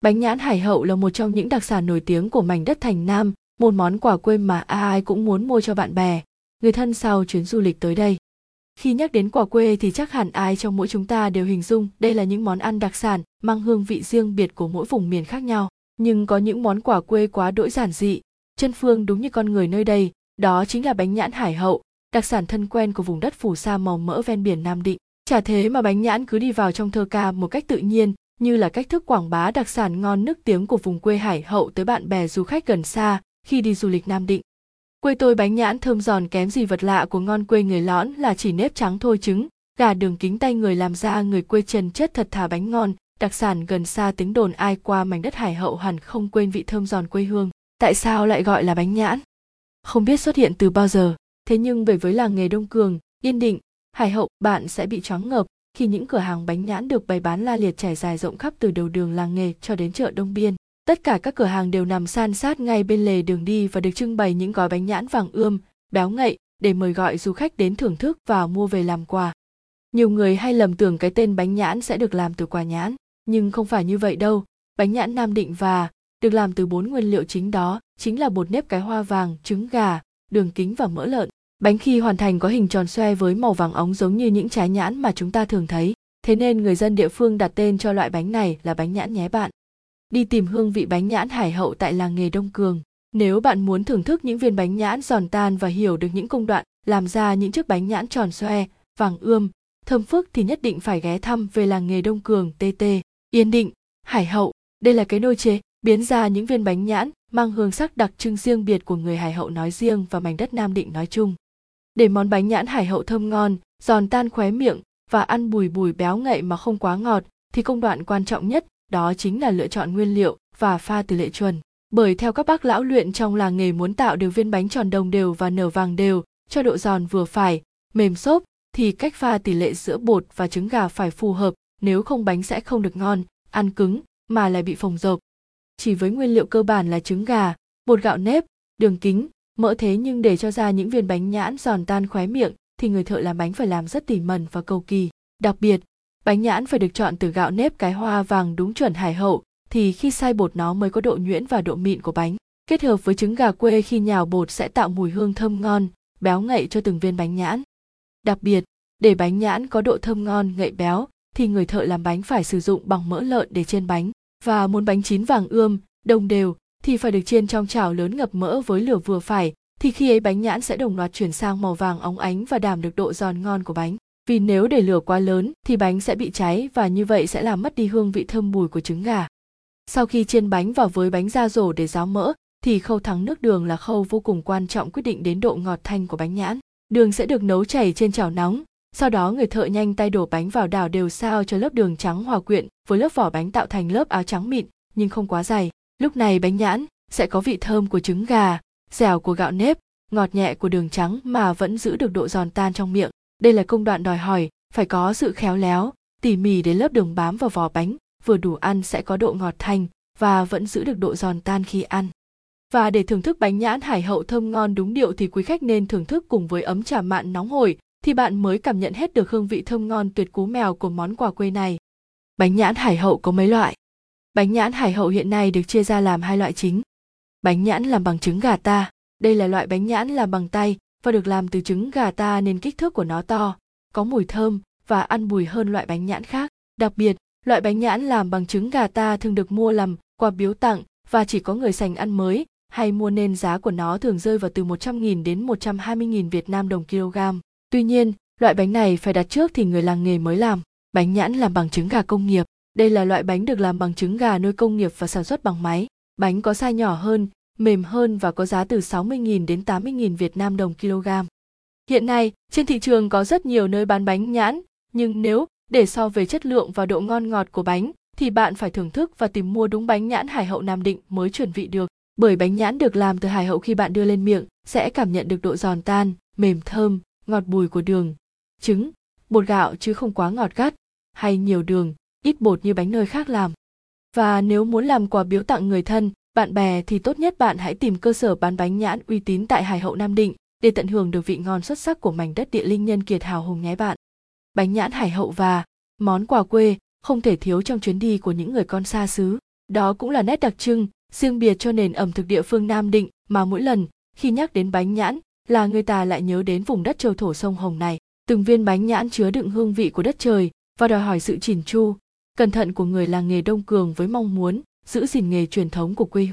Bánh nhãn hải hậu là một trong những đặc sản nổi tiếng của mảnh đất thành Nam, một món quà quê mà ai cũng muốn mua cho bạn bè, người thân sau chuyến du lịch tới đây. Khi nhắc đến quà quê thì chắc hẳn ai trong mỗi chúng ta đều hình dung đây là những món ăn đặc sản mang hương vị riêng biệt của mỗi vùng miền khác nhau. Nhưng có những món quà quê quá đỗi giản dị, chân phương đúng như con người nơi đây, đó chính là bánh nhãn hải hậu, đặc sản thân quen của vùng đất phù sa màu mỡ ven biển Nam Định. Chả thế mà bánh nhãn cứ đi vào trong thơ ca một cách tự nhiên, như là cách thức quảng bá đặc sản ngon nước tiếng của vùng quê hải hậu tới bạn bè du khách gần xa khi đi du lịch Nam Định. Quê tôi bánh nhãn thơm giòn kém gì vật lạ của ngon quê người lõn là chỉ nếp trắng thôi trứng, gà đường kính tay người làm ra người quê trần chất thật thà bánh ngon, đặc sản gần xa tiếng đồn ai qua mảnh đất hải hậu hẳn không quên vị thơm giòn quê hương. Tại sao lại gọi là bánh nhãn? Không biết xuất hiện từ bao giờ, thế nhưng về với làng nghề Đông Cường, Yên Định, Hải Hậu, bạn sẽ bị choáng ngợp khi những cửa hàng bánh nhãn được bày bán la liệt trải dài rộng khắp từ đầu đường làng nghề cho đến chợ Đông Biên. Tất cả các cửa hàng đều nằm san sát ngay bên lề đường đi và được trưng bày những gói bánh nhãn vàng ươm, béo ngậy để mời gọi du khách đến thưởng thức và mua về làm quà. Nhiều người hay lầm tưởng cái tên bánh nhãn sẽ được làm từ quả nhãn, nhưng không phải như vậy đâu. Bánh nhãn Nam Định và được làm từ bốn nguyên liệu chính đó, chính là bột nếp cái hoa vàng, trứng gà, đường kính và mỡ lợn. Bánh khi hoàn thành có hình tròn xoe với màu vàng óng giống như những trái nhãn mà chúng ta thường thấy. Thế nên người dân địa phương đặt tên cho loại bánh này là bánh nhãn nhé bạn. Đi tìm hương vị bánh nhãn hải hậu tại làng nghề Đông Cường. Nếu bạn muốn thưởng thức những viên bánh nhãn giòn tan và hiểu được những công đoạn làm ra những chiếc bánh nhãn tròn xoe, vàng ươm, thơm phức thì nhất định phải ghé thăm về làng nghề Đông Cường TT, Yên Định, Hải Hậu. Đây là cái nôi chế biến ra những viên bánh nhãn mang hương sắc đặc trưng riêng biệt của người Hải Hậu nói riêng và mảnh đất Nam Định nói chung. Để món bánh nhãn Hải Hậu thơm ngon, giòn tan khóe miệng và ăn bùi bùi béo ngậy mà không quá ngọt thì công đoạn quan trọng nhất đó chính là lựa chọn nguyên liệu và pha tỷ lệ chuẩn. Bởi theo các bác lão luyện trong làng nghề muốn tạo được viên bánh tròn đồng đều và nở vàng đều, cho độ giòn vừa phải, mềm xốp, thì cách pha tỷ lệ giữa bột và trứng gà phải phù hợp, nếu không bánh sẽ không được ngon, ăn cứng, mà lại bị phồng rộp. Chỉ với nguyên liệu cơ bản là trứng gà, bột gạo nếp, đường kính, mỡ thế nhưng để cho ra những viên bánh nhãn giòn tan khóe miệng thì người thợ làm bánh phải làm rất tỉ mẩn và cầu kỳ. Đặc biệt, bánh nhãn phải được chọn từ gạo nếp cái hoa vàng đúng chuẩn hải hậu thì khi xay bột nó mới có độ nhuyễn và độ mịn của bánh. Kết hợp với trứng gà quê khi nhào bột sẽ tạo mùi hương thơm ngon, béo ngậy cho từng viên bánh nhãn. Đặc biệt, để bánh nhãn có độ thơm ngon, ngậy béo thì người thợ làm bánh phải sử dụng bằng mỡ lợn để trên bánh và muốn bánh chín vàng ươm, đồng đều thì phải được chiên trong chảo lớn ngập mỡ với lửa vừa phải thì khi ấy bánh nhãn sẽ đồng loạt chuyển sang màu vàng óng ánh và đảm được độ giòn ngon của bánh. Vì nếu để lửa quá lớn thì bánh sẽ bị cháy và như vậy sẽ làm mất đi hương vị thơm bùi của trứng gà. Sau khi chiên bánh vào với bánh da rổ để ráo mỡ thì khâu thắng nước đường là khâu vô cùng quan trọng quyết định đến độ ngọt thanh của bánh nhãn. Đường sẽ được nấu chảy trên chảo nóng, sau đó người thợ nhanh tay đổ bánh vào đảo đều sao cho lớp đường trắng hòa quyện với lớp vỏ bánh tạo thành lớp áo trắng mịn nhưng không quá dày. Lúc này bánh nhãn sẽ có vị thơm của trứng gà, dẻo của gạo nếp, ngọt nhẹ của đường trắng mà vẫn giữ được độ giòn tan trong miệng. Đây là công đoạn đòi hỏi phải có sự khéo léo, tỉ mỉ để lớp đường bám vào vỏ bánh, vừa đủ ăn sẽ có độ ngọt thanh và vẫn giữ được độ giòn tan khi ăn. Và để thưởng thức bánh nhãn hải hậu thơm ngon đúng điệu thì quý khách nên thưởng thức cùng với ấm trà mạn nóng hổi thì bạn mới cảm nhận hết được hương vị thơm ngon tuyệt cú mèo của món quà quê này. Bánh nhãn hải hậu có mấy loại? Bánh nhãn hải hậu hiện nay được chia ra làm hai loại chính. Bánh nhãn làm bằng trứng gà ta. Đây là loại bánh nhãn làm bằng tay và được làm từ trứng gà ta nên kích thước của nó to, có mùi thơm và ăn bùi hơn loại bánh nhãn khác. Đặc biệt, loại bánh nhãn làm bằng trứng gà ta thường được mua làm quà biếu tặng và chỉ có người sành ăn mới hay mua nên giá của nó thường rơi vào từ 100.000 đến 120.000 Việt Nam đồng kg. Tuy nhiên, loại bánh này phải đặt trước thì người làng nghề mới làm. Bánh nhãn làm bằng trứng gà công nghiệp. Đây là loại bánh được làm bằng trứng gà nuôi công nghiệp và sản xuất bằng máy. Bánh có size nhỏ hơn, mềm hơn và có giá từ 60.000 đến 80.000 Việt Nam đồng kg. Hiện nay, trên thị trường có rất nhiều nơi bán bánh nhãn, nhưng nếu để so về chất lượng và độ ngon ngọt của bánh thì bạn phải thưởng thức và tìm mua đúng bánh nhãn Hải Hậu Nam Định mới chuẩn vị được. Bởi bánh nhãn được làm từ hải hậu khi bạn đưa lên miệng sẽ cảm nhận được độ giòn tan, mềm thơm, ngọt bùi của đường, trứng, bột gạo chứ không quá ngọt gắt, hay nhiều đường, ít bột như bánh nơi khác làm. Và nếu muốn làm quà biếu tặng người thân, bạn bè thì tốt nhất bạn hãy tìm cơ sở bán bánh nhãn uy tín tại Hải Hậu Nam Định để tận hưởng được vị ngon xuất sắc của mảnh đất địa linh nhân kiệt hào hùng nhé bạn. Bánh nhãn Hải Hậu và món quà quê không thể thiếu trong chuyến đi của những người con xa xứ. Đó cũng là nét đặc trưng, riêng biệt cho nền ẩm thực địa phương Nam Định mà mỗi lần khi nhắc đến bánh nhãn là người ta lại nhớ đến vùng đất châu thổ sông Hồng này. Từng viên bánh nhãn chứa đựng hương vị của đất trời và đòi hỏi sự chỉn chu, cẩn thận của người làng nghề đông cường với mong muốn giữ gìn nghề truyền thống của quê hương.